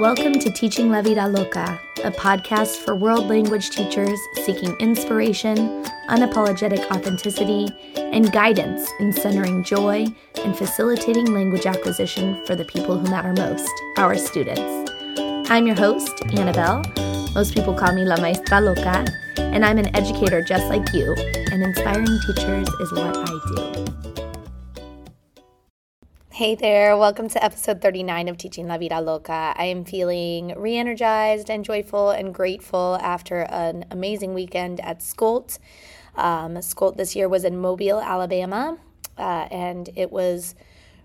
Welcome to Teaching La Vida Loca, a podcast for world language teachers seeking inspiration, unapologetic authenticity, and guidance in centering joy and facilitating language acquisition for the people who matter most, our students. I'm your host, Annabelle. Most people call me La Maestra Loca, and I'm an educator just like you, and inspiring teachers is what I do. Hey there, welcome to episode 39 of Teaching La Vida Loca. I am feeling re energized and joyful and grateful after an amazing weekend at SCOLT. Um, SCOLT this year was in Mobile, Alabama, uh, and it was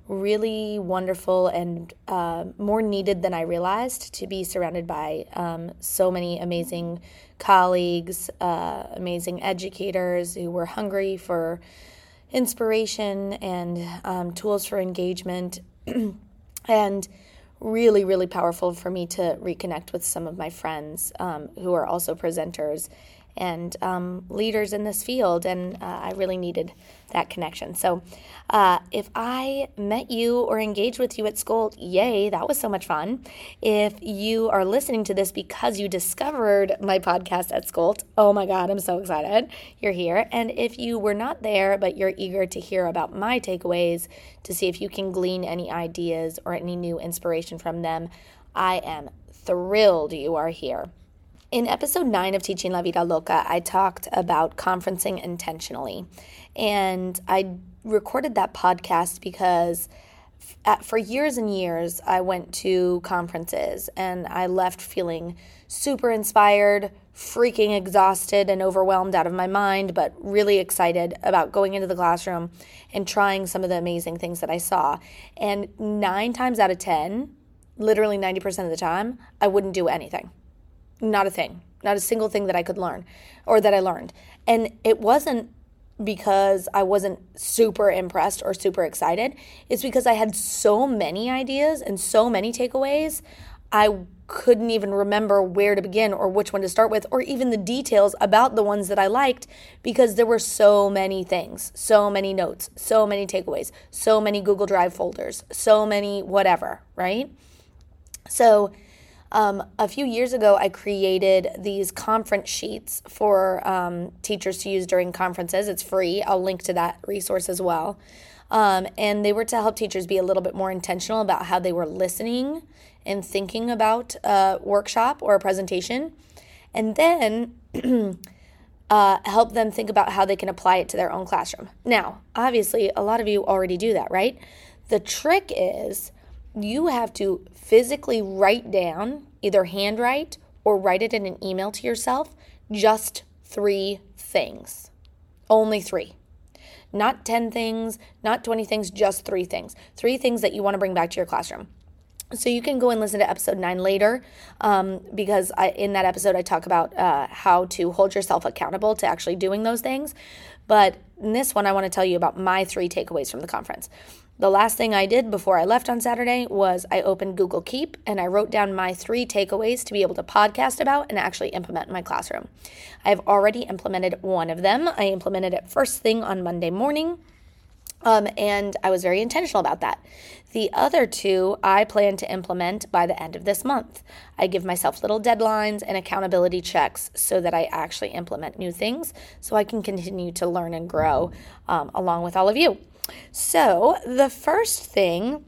really wonderful and uh, more needed than I realized to be surrounded by um, so many amazing colleagues, uh, amazing educators who were hungry for inspiration and um, tools for engagement. and really, really powerful for me to reconnect with some of my friends um, who are also presenters and um, leaders in this field. And uh, I really needed that connection. So uh, if I met you or engaged with you at SCOLT, yay, that was so much fun. If you are listening to this because you discovered my podcast at SCOLT, oh my God, I'm so excited you're here. And if you were not there, but you're eager to hear about my takeaways to see if you can glean any ideas or any new inspiration from them, I am thrilled you are here. In episode 9 of Teaching La Vida Loca, I talked about conferencing intentionally. And I recorded that podcast because at, for years and years, I went to conferences and I left feeling super inspired, freaking exhausted and overwhelmed out of my mind, but really excited about going into the classroom and trying some of the amazing things that I saw. And nine times out of 10, literally 90% of the time, I wouldn't do anything. Not a thing, not a single thing that I could learn or that I learned. And it wasn't because I wasn't super impressed or super excited. It's because I had so many ideas and so many takeaways. I couldn't even remember where to begin or which one to start with or even the details about the ones that I liked because there were so many things, so many notes, so many takeaways, so many Google Drive folders, so many whatever, right? So, um, a few years ago, I created these conference sheets for um, teachers to use during conferences. It's free. I'll link to that resource as well. Um, and they were to help teachers be a little bit more intentional about how they were listening and thinking about a workshop or a presentation. And then uh, help them think about how they can apply it to their own classroom. Now, obviously, a lot of you already do that, right? The trick is you have to physically write down, either handwrite or write it in an email to yourself, just three things. Only three. Not 10 things, not 20 things, just three things. Three things that you want to bring back to your classroom. So you can go and listen to episode nine later, um, because I, in that episode I talk about uh, how to hold yourself accountable to actually doing those things. But in this one, I want to tell you about my three takeaways from the conference. The last thing I did before I left on Saturday was I opened Google Keep and I wrote down my three takeaways to be able to podcast about and actually implement in my classroom. I've already implemented one of them. I implemented it first thing on Monday morning. Um, and I was very intentional about that. The other two I plan to implement by the end of this month. I give myself little deadlines and accountability checks so that I actually implement new things so I can continue to learn and grow um, along with all of you. So, the first thing,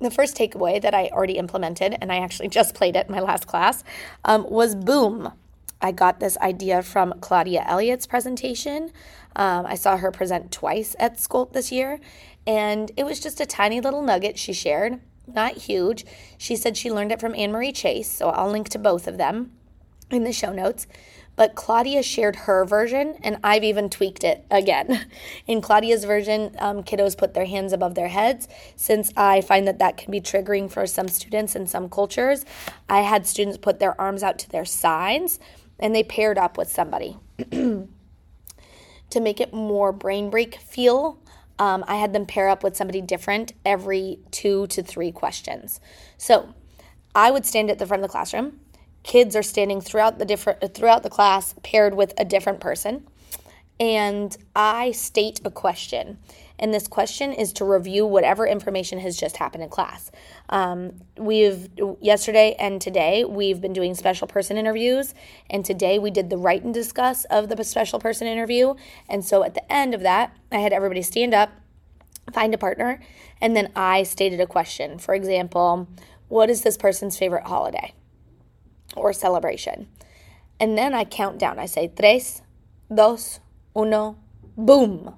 the first takeaway that I already implemented, and I actually just played it in my last class, um, was boom. I got this idea from Claudia Elliott's presentation. Um, I saw her present twice at SCOLT this year, and it was just a tiny little nugget she shared, not huge. She said she learned it from Anne Marie Chase, so I'll link to both of them in the show notes. But Claudia shared her version, and I've even tweaked it again. In Claudia's version, um, kiddos put their hands above their heads. Since I find that that can be triggering for some students in some cultures, I had students put their arms out to their sides and they paired up with somebody. to make it more brain break feel, um, I had them pair up with somebody different every two to three questions. So I would stand at the front of the classroom kids are standing throughout the different throughout the class paired with a different person and I state a question And this question is to review whatever information has just happened in class. Um, we've, yesterday and today, we've been doing special person interviews. And today we did the write and discuss of the special person interview. And so at the end of that, I had everybody stand up, find a partner, and then I stated a question. For example, what is this person's favorite holiday or celebration? And then I count down. I say tres, dos, uno, boom.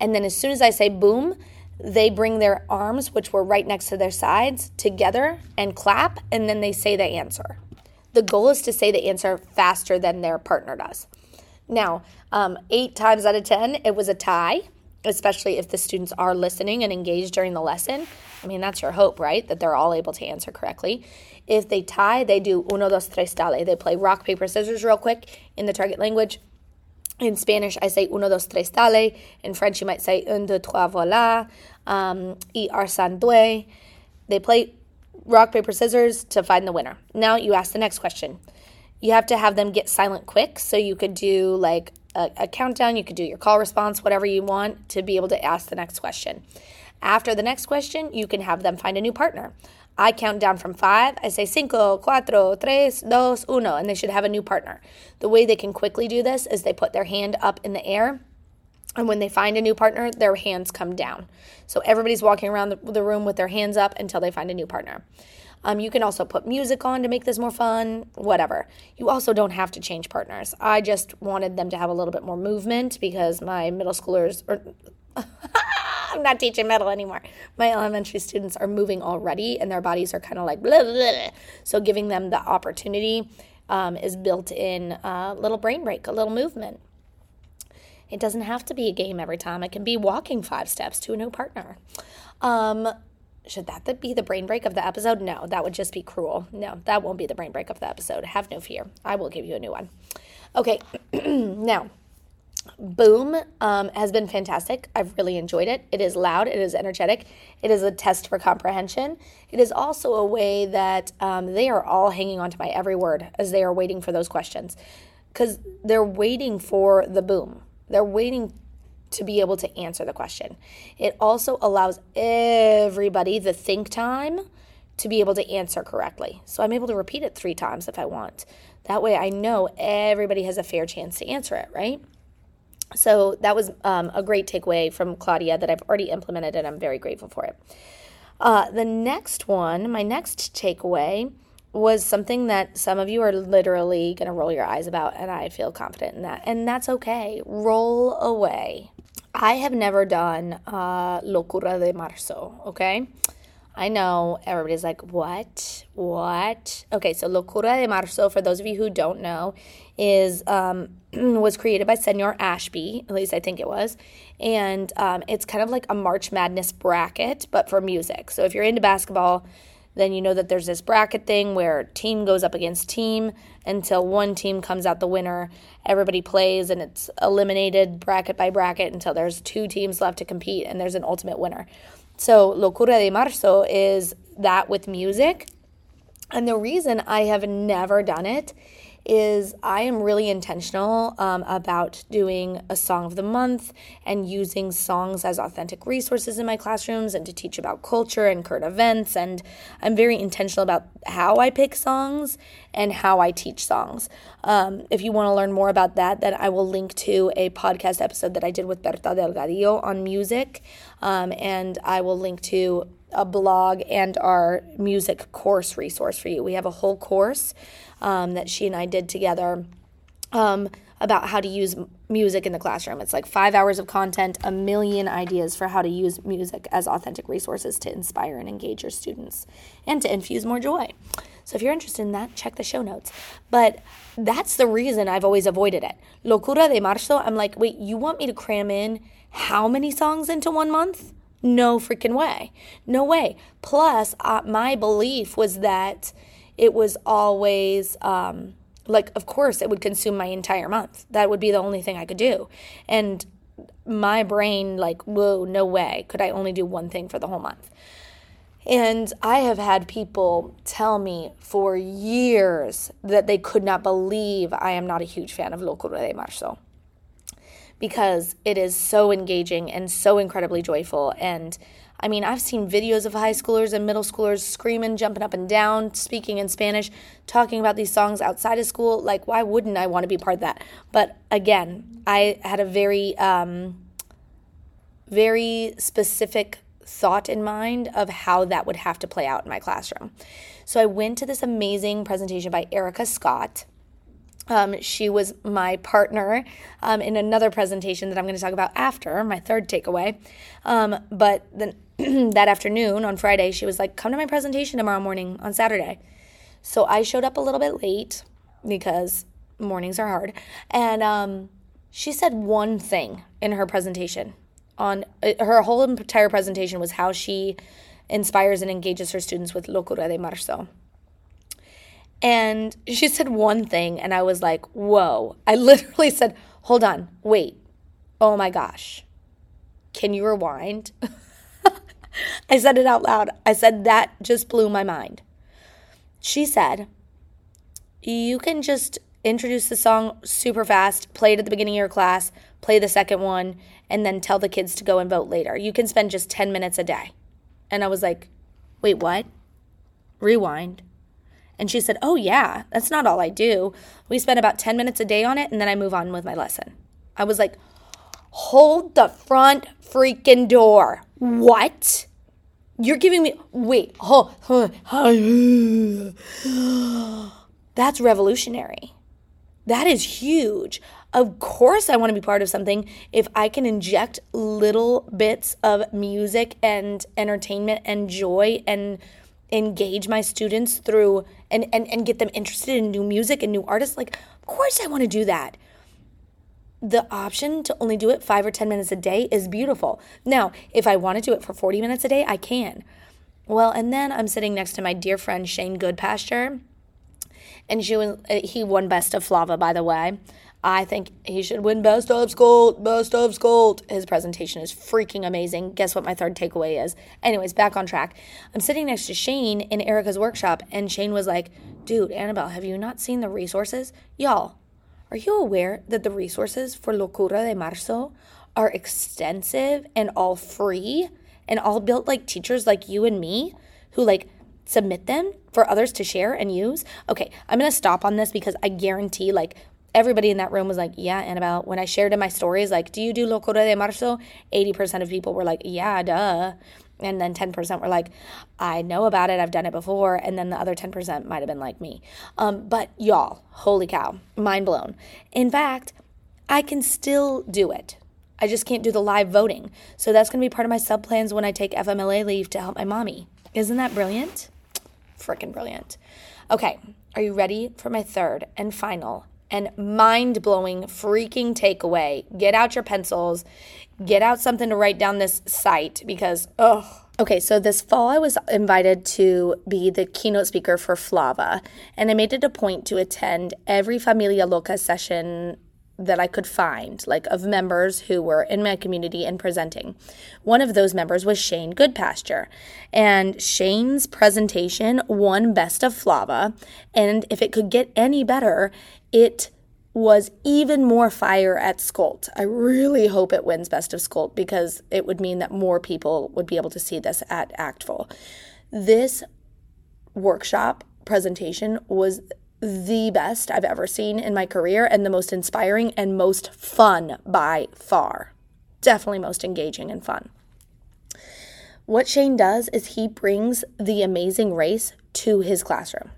And then as soon as I say boom, they bring their arms, which were right next to their sides, together and clap, and then they say the answer. The goal is to say the answer faster than their partner does. Now, um, eight times out of 10, it was a tie, especially if the students are listening and engaged during the lesson. I mean, that's your hope, right? That they're all able to answer correctly. If they tie, they do uno, dos, tres, dale. They play rock, paper, scissors real quick in the target language. In Spanish, I say uno, dos, tres, dale. In French, you might say un, deux, trois, voilà. Um, y arsan deux. They play rock, paper, scissors to find the winner. Now you ask the next question. You have to have them get silent quick. So you could do like a, a countdown, you could do your call response, whatever you want to be able to ask the next question. After the next question, you can have them find a new partner. I count down from five. I say cinco, cuatro, tres, dos, uno, and they should have a new partner. The way they can quickly do this is they put their hand up in the air, and when they find a new partner, their hands come down. So everybody's walking around the, the room with their hands up until they find a new partner. Um, you can also put music on to make this more fun, whatever. You also don't have to change partners. I just wanted them to have a little bit more movement because my middle schoolers, or I'm not teaching metal anymore. My elementary students are moving already and their bodies are kind of like blah, blah, blah. So giving them the opportunity um, is built in a little brain break, a little movement. It doesn't have to be a game every time. It can be walking five steps to a new partner. Um, should that be the brain break of the episode? No, that would just be cruel. No, that won't be the brain break of the episode. Have no fear. I will give you a new one. Okay, now Boom um, has been fantastic. I've really enjoyed it. It is loud, it is energetic, it is a test for comprehension. It is also a way that um, they are all hanging on to my every word as they are waiting for those questions because they're waiting for the boom. They're waiting to be able to answer the question. It also allows everybody the think time to be able to answer correctly. So I'm able to repeat it three times if I want. That way I know everybody has a fair chance to answer it, right? So that was um, a great takeaway from Claudia that I've already implemented, and I'm very grateful for it. Uh, the next one, my next takeaway, was something that some of you are literally going to roll your eyes about, and I feel confident in that. And that's okay. Roll away. I have never done uh, Locura de Marzo, okay? I know everybody's like, what? What? Okay, so Locura de Marzo, for those of you who don't know, is um, was created by Senor Ashby, at least I think it was, and um, it's kind of like a March Madness bracket, but for music. So if you're into basketball, then you know that there's this bracket thing where team goes up against team until one team comes out the winner. Everybody plays and it's eliminated bracket by bracket until there's two teams left to compete and there's an ultimate winner. So, Locura de Marzo is that with music. And the reason I have never done it is I am really intentional um, about doing a song of the month and using songs as authentic resources in my classrooms and to teach about culture and current events. And I'm very intentional about how I pick songs and how I teach songs. Um, if you want to learn more about that, then I will link to a podcast episode that I did with Bertha Delgadillo on music. Um, and I will link to a blog and our music course resource for you. We have a whole course um, that she and I did together um, about how to use music in the classroom. It's like five hours of content, a million ideas for how to use music as authentic resources to inspire and engage your students and to infuse more joy. So if you're interested in that, check the show notes. But that's the reason I've always avoided it. Locura de Marzo, I'm like, wait, you want me to cram in how many songs into one month? No freaking way. No way. Plus, uh, my belief was that it was always um, like, of course, it would consume my entire month. That would be the only thing I could do. And my brain, like, whoa, no way. Could I only do one thing for the whole month? And I have had people tell me for years that they could not believe I am not a huge fan of Locura de Marzo. because it is so engaging and so incredibly joyful. And I mean, I've seen videos of high schoolers and middle schoolers screaming, jumping up and down, speaking in Spanish, talking about these songs outside of school. Like, why wouldn't I want to be part of that? But again, I had a very, um, very specific thought in mind of how that would have to play out in my classroom. So I went to this amazing presentation by Erica Scott. Um, she was my partner um, in another presentation that I'm going to talk about after, my third takeaway. Um, but then that afternoon on Friday, she was like, Come to my presentation tomorrow morning on Saturday. So I showed up a little bit late because mornings are hard. And um, she said one thing in her presentation. On uh, her whole entire presentation was how she inspires and engages her students with Locura de Marzo. And she said one thing, and I was like, whoa. I literally said, hold on, wait. Oh my gosh. Can you rewind? I said it out loud. I said, that just blew my mind. She said, you can just introduce the song super fast, play it at the beginning of your class, play the second one, and then tell the kids to go and vote later. You can spend just 10 minutes a day. And I was like, wait, what? Rewind. And she said, oh, yeah, that's not all I do. We spend about 10 minutes a day on it, and then I move on with my lesson. I was like, hold the front freaking door. What? You're giving me, wait, oh, that's revolutionary. That is huge. Of course, I want to be part of something if I can inject little bits of music and entertainment and joy and engage my students through and, and, and get them interested in new music and new artists. Like, of course, I want to do that. The option to only do it five or 10 minutes a day is beautiful. Now, if I want to do it for 40 minutes a day, I can. Well, and then I'm sitting next to my dear friend Shane Goodpasture and she was, uh, he won Best of Flava, by the way. I think he should win Best of SCOLT, Best of SCOLT. His presentation is freaking amazing. Guess what my third takeaway is? Anyways, back on track. I'm sitting next to Shane in Erica's workshop, and Shane was like, Dude, Annabelle, have you not seen the resources? Y'all, are you aware that the resources for Locura de Marzo are extensive and all free and all built like teachers like you and me who like submit them for others to share and use. Okay, I'm going to stop on this because I guarantee like everybody in that room was like, yeah, Annabelle. When I shared in my stories, like, do you do Locura de Marzo? 80% of people were like, yeah, duh. And then 10% were like, I know about it. I've done it before. And then the other 10% might have been like me. Um, but y'all, holy cow, mind blown. In fact, I can still do it. I just can't do the live voting. So that's going to be part of my sub plans when I take FMLA leave to help my mommy. Isn't that brilliant? freaking brilliant. Okay, are you ready for my third and final and mind blowing freaking takeaway? Get out your pencils, get out something to write down this site because, oh, Okay, so this fall I was invited to be the keynote speaker for Flava, and I made it a point to attend every Familia Loca session that I could find, like of members who were in my community and presenting. One of those members was Shane Goodpasture. And Shane's presentation won Best of Flava. And if it could get any better, it was even more fire at SCOLT. I really hope it wins Best of SCOLT because it would mean that more people would be able to see this at ACTFL. This workshop presentation was the best I've ever seen in my career and the most inspiring and most fun by far. Definitely most engaging and fun. What Shane does is he brings the amazing race to his classroom.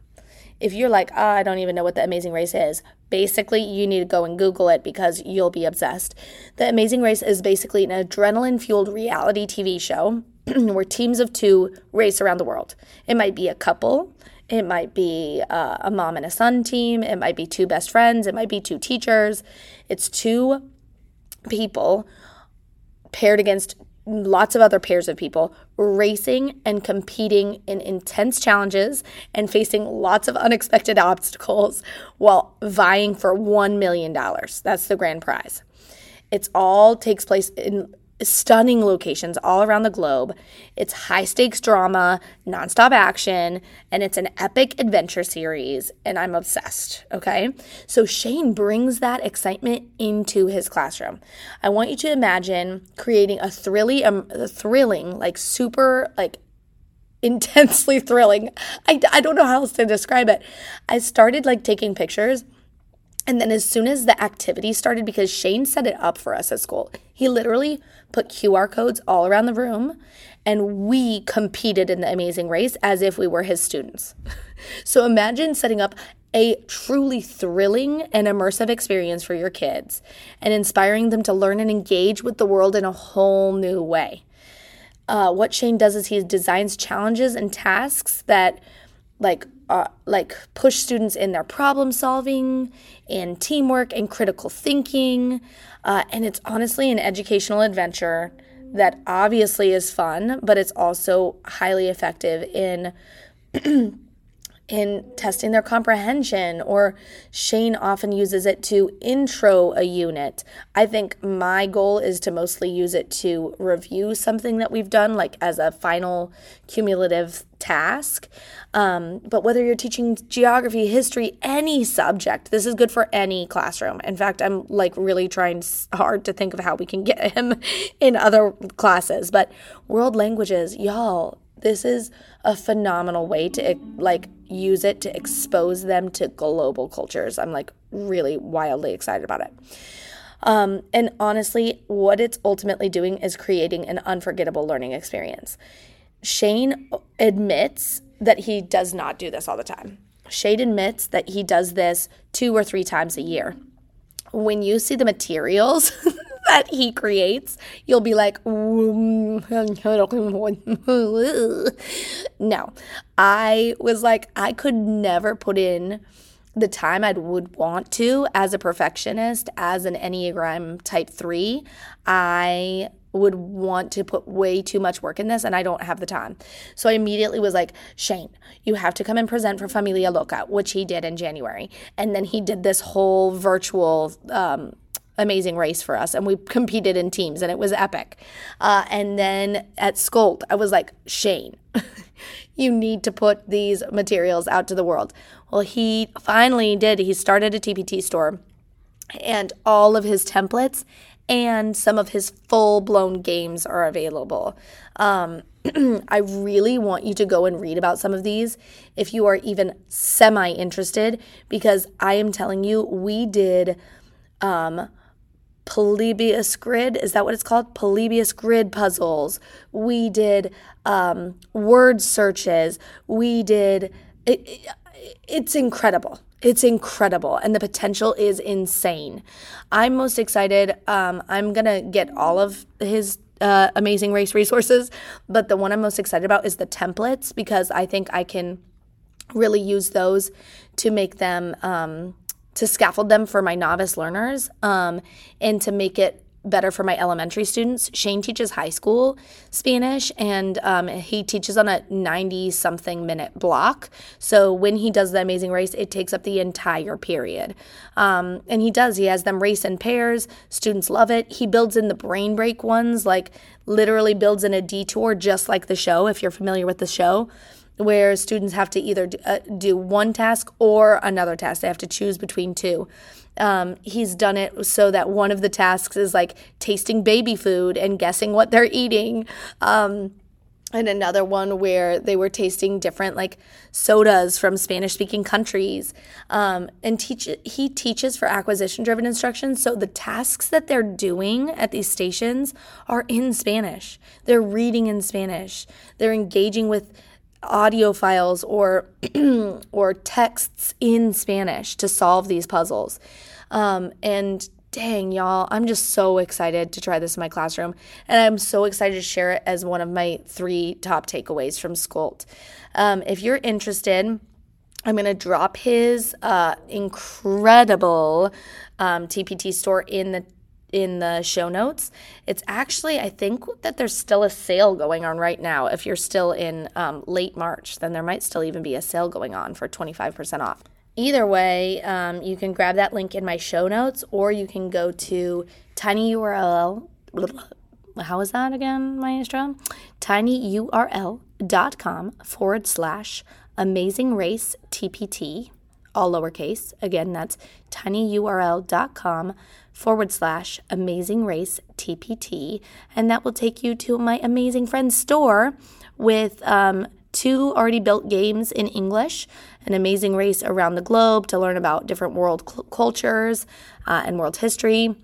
If you're like, oh, I don't even know what the amazing race is, basically you need to go and Google it because you'll be obsessed. The amazing race is basically an adrenaline fueled reality TV show where teams of two race around the world. It might be a couple, it might be uh, a mom and a son team. It might be two best friends. It might be two teachers. It's two people paired against lots of other pairs of people racing and competing in intense challenges and facing lots of unexpected obstacles while vying for $1 million. That's the grand prize. It's all takes place in stunning locations all around the globe. It's high stakes drama, nonstop action, and it's an epic adventure series. And I'm obsessed. Okay. So Shane brings that excitement into his classroom. I want you to imagine creating a thrilly, um, thrilling, like super, like intensely thrilling. I, I don't know how else to describe it. I started like taking pictures and then as soon as the activity started, because Shane set it up for us at school, he literally put QR codes all around the room and we competed in the amazing race as if we were his students. so imagine setting up a truly thrilling and immersive experience for your kids and inspiring them to learn and engage with the world in a whole new way. Uh, what Shane does is he designs challenges and tasks that like uh, like push students in their problem solving and teamwork and critical thinking uh, and it's honestly an educational adventure that obviously is fun but it's also highly effective in in testing their comprehension, or Shane often uses it to intro a unit. I think my goal is to mostly use it to review something that we've done, like as a final cumulative task. Um, but whether you're teaching geography, history, any subject, this is good for any classroom. In fact, I'm like really trying hard to think of how we can get him in other classes. But world languages, y'all, this is a phenomenal way to like use it to expose them to global cultures. I'm like really wildly excited about it. Um, and honestly, what it's ultimately doing is creating an unforgettable learning experience. Shane admits that he does not do this all the time. Shane admits that he does this two or three times a year. When you see the materials that he creates, you'll be like, no. I was like, I could never put in the time I would want to as a perfectionist, as an Enneagram type three. I would want to put way too much work in this and I don't have the time. So I immediately was like, Shane, you have to come and present for Familia Loca, which he did in January. And then he did this whole virtual um, amazing race for us and we competed in teams and it was epic uh, and then at Skolt i was like shane you need to put these materials out to the world well he finally did he started a tpt store and all of his templates and some of his full-blown games are available um, I really want you to go and read about some of these if you are even semi interested, because I am telling you, we did um, Polybius grid. Is that what it's called? Polybius grid puzzles. We did um, word searches. We did. It, it, it's incredible. It's incredible, and the potential is insane. I'm most excited. Um, I'm gonna get all of his uh, amazing race resources, but the one I'm most excited about is the templates because I think I can really use those to make them. Um, to scaffold them for my novice learners um, and to make it better for my elementary students. Shane teaches high school Spanish and um, he teaches on a 90 something minute block. So when he does the amazing race, it takes up the entire period. Um, and he does, he has them race in pairs. Students love it. He builds in the brain break ones, like literally builds in a detour, just like the show, if you're familiar with the show where students have to either do, uh, do, one task or another task. They have to choose between two. Um, he's done it so that one of the tasks is like tasting baby food and guessing what they're eating. Um, and another one where they were tasting different like sodas from Spanish speaking countries. Um, and teach he teaches for acquisition driven instruction. So the tasks that they're doing at these stations are in Spanish. They're reading in Spanish. They're engaging with audio files or or texts in Spanish to solve these puzzles. Um, and dang, y'all, I'm just so excited to try this in my classroom. And I'm so excited to share it as one of my three top takeaways from SCOLT. Um, if you're interested, I'm going to drop his uh, incredible um, TPT store in the in the show notes. It's actually, I think that there's still a sale going on right now. If you're still in um, late March, then there might still even be a sale going on for 25% off. Either way, um, you can grab that link in my show notes or you can go to tinyurl how is that again, Maestra? tinyurl.com forward slash amazing race TPT, all lowercase. Again, that's tinyurl.com forward slash amazing race TPT. And that will take you to my amazing friend's store with um, two already built games in English, an amazing race around the globe to learn about different world cl- cultures uh, and world history.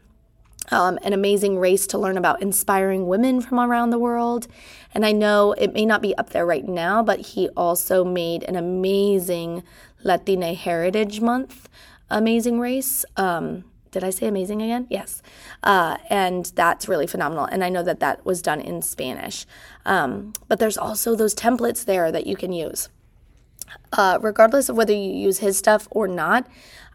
Um, an amazing race to learn about inspiring women from around the world. And I know it may not be up there right now, but he also made an amazing Latina Heritage Month amazing race. Um, did I say amazing again? Yes. Uh, and that's really phenomenal. And I know that that was done in Spanish. Um, but there's also those templates there that you can use. Uh, regardless of whether you use his stuff or not,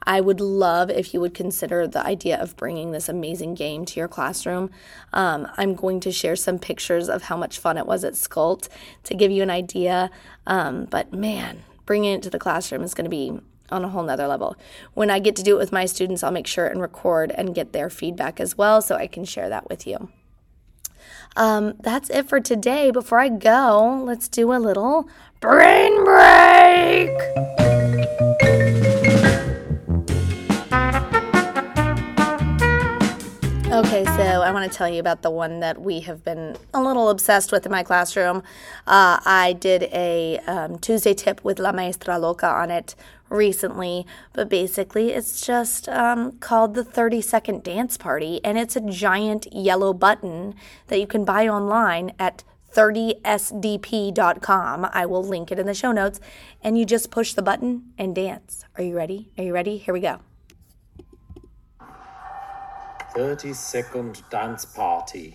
I would love if you would consider the idea of bringing this amazing game to your classroom. Um, I'm going to share some pictures of how much fun it was at SCOLT to give you an idea. Um, but man, bringing it to the classroom is going to be on a whole nother level. When I get to do it with my students, I'll make sure and record and get their feedback as well so I can share that with you. Um, that's it for today. Before I go, let's do a little brain break. Okay, so I want to tell you about the one that we have been a little obsessed with in my classroom. Uh, I did a um, Tuesday tip with La Maestra Loca on it recently, but basically it's just um, called the 30 Second Dance Party, and it's a giant yellow button that you can buy online at 30sdp.com. I will link it in the show notes, and you just push the button and dance. Are you ready? Are you ready? Here we go. 30 second dance party.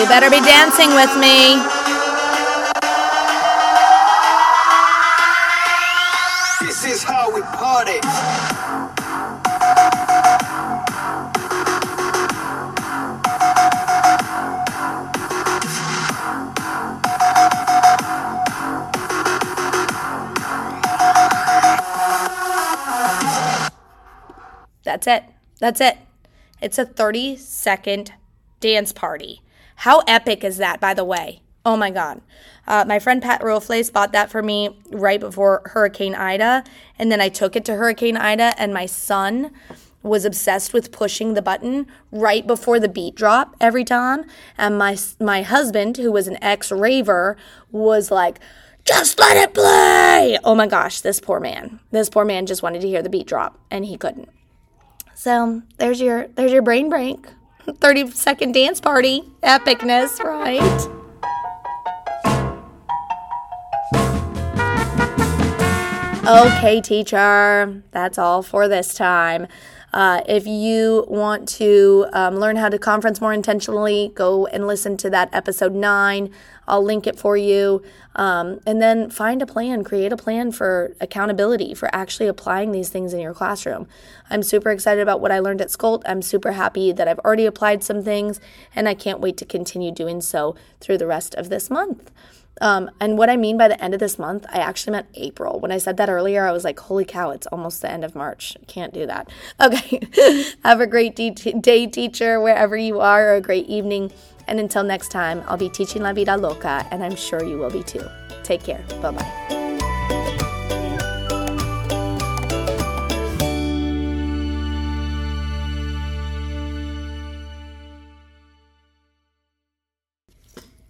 You better be dancing with me. This is how we party. That's it. That's it. It's a 30 second dance party. How epic is that, by the way? Oh my God. Uh, my friend Pat Roflace bought that for me right before Hurricane Ida. And then I took it to Hurricane Ida, and my son was obsessed with pushing the button right before the beat drop every time. And my, my husband, who was an ex raver, was like, just let it play. Oh my gosh, this poor man. This poor man just wanted to hear the beat drop, and he couldn't. So there's your there's your brain break. 30 second dance party. Epicness, right? Okay, teacher, that's all for this time. Uh, if you want to um, learn how to conference more intentionally, go and listen to that episode nine. I'll link it for you. Um, and then find a plan, create a plan for accountability, for actually applying these things in your classroom. I'm super excited about what I learned at SCOLT. I'm super happy that I've already applied some things, and I can't wait to continue doing so through the rest of this month. Um, and what I mean by the end of this month, I actually meant April. When I said that earlier, I was like, holy cow, it's almost the end of March. Can't do that. Okay. Have a great day, teacher, wherever you are, or a great evening. And until next time, I'll be teaching La Vida Loca, and I'm sure you will be too. Take care. Bye bye.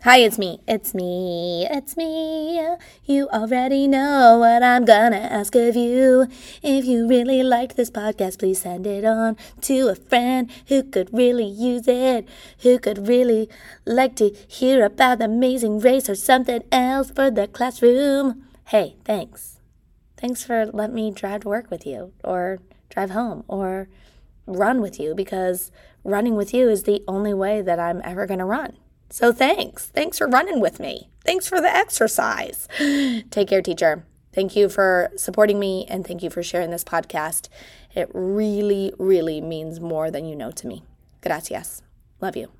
Hi, it's me. It's me. It's me. You already know what I'm gonna ask of you. If you really liked this podcast, please send it on to a friend who could really use it, who could really like to hear about the amazing race or something else for the classroom. Hey, thanks. Thanks for letting me drive to work with you, or drive home, or run with you, because running with you is the only way that I'm ever gonna run. So thanks. Thanks for running with me. Thanks for the exercise. Take care, teacher. Thank you for supporting me and thank you for sharing this podcast. It really, really means more than you know to me. Gracias. Love you.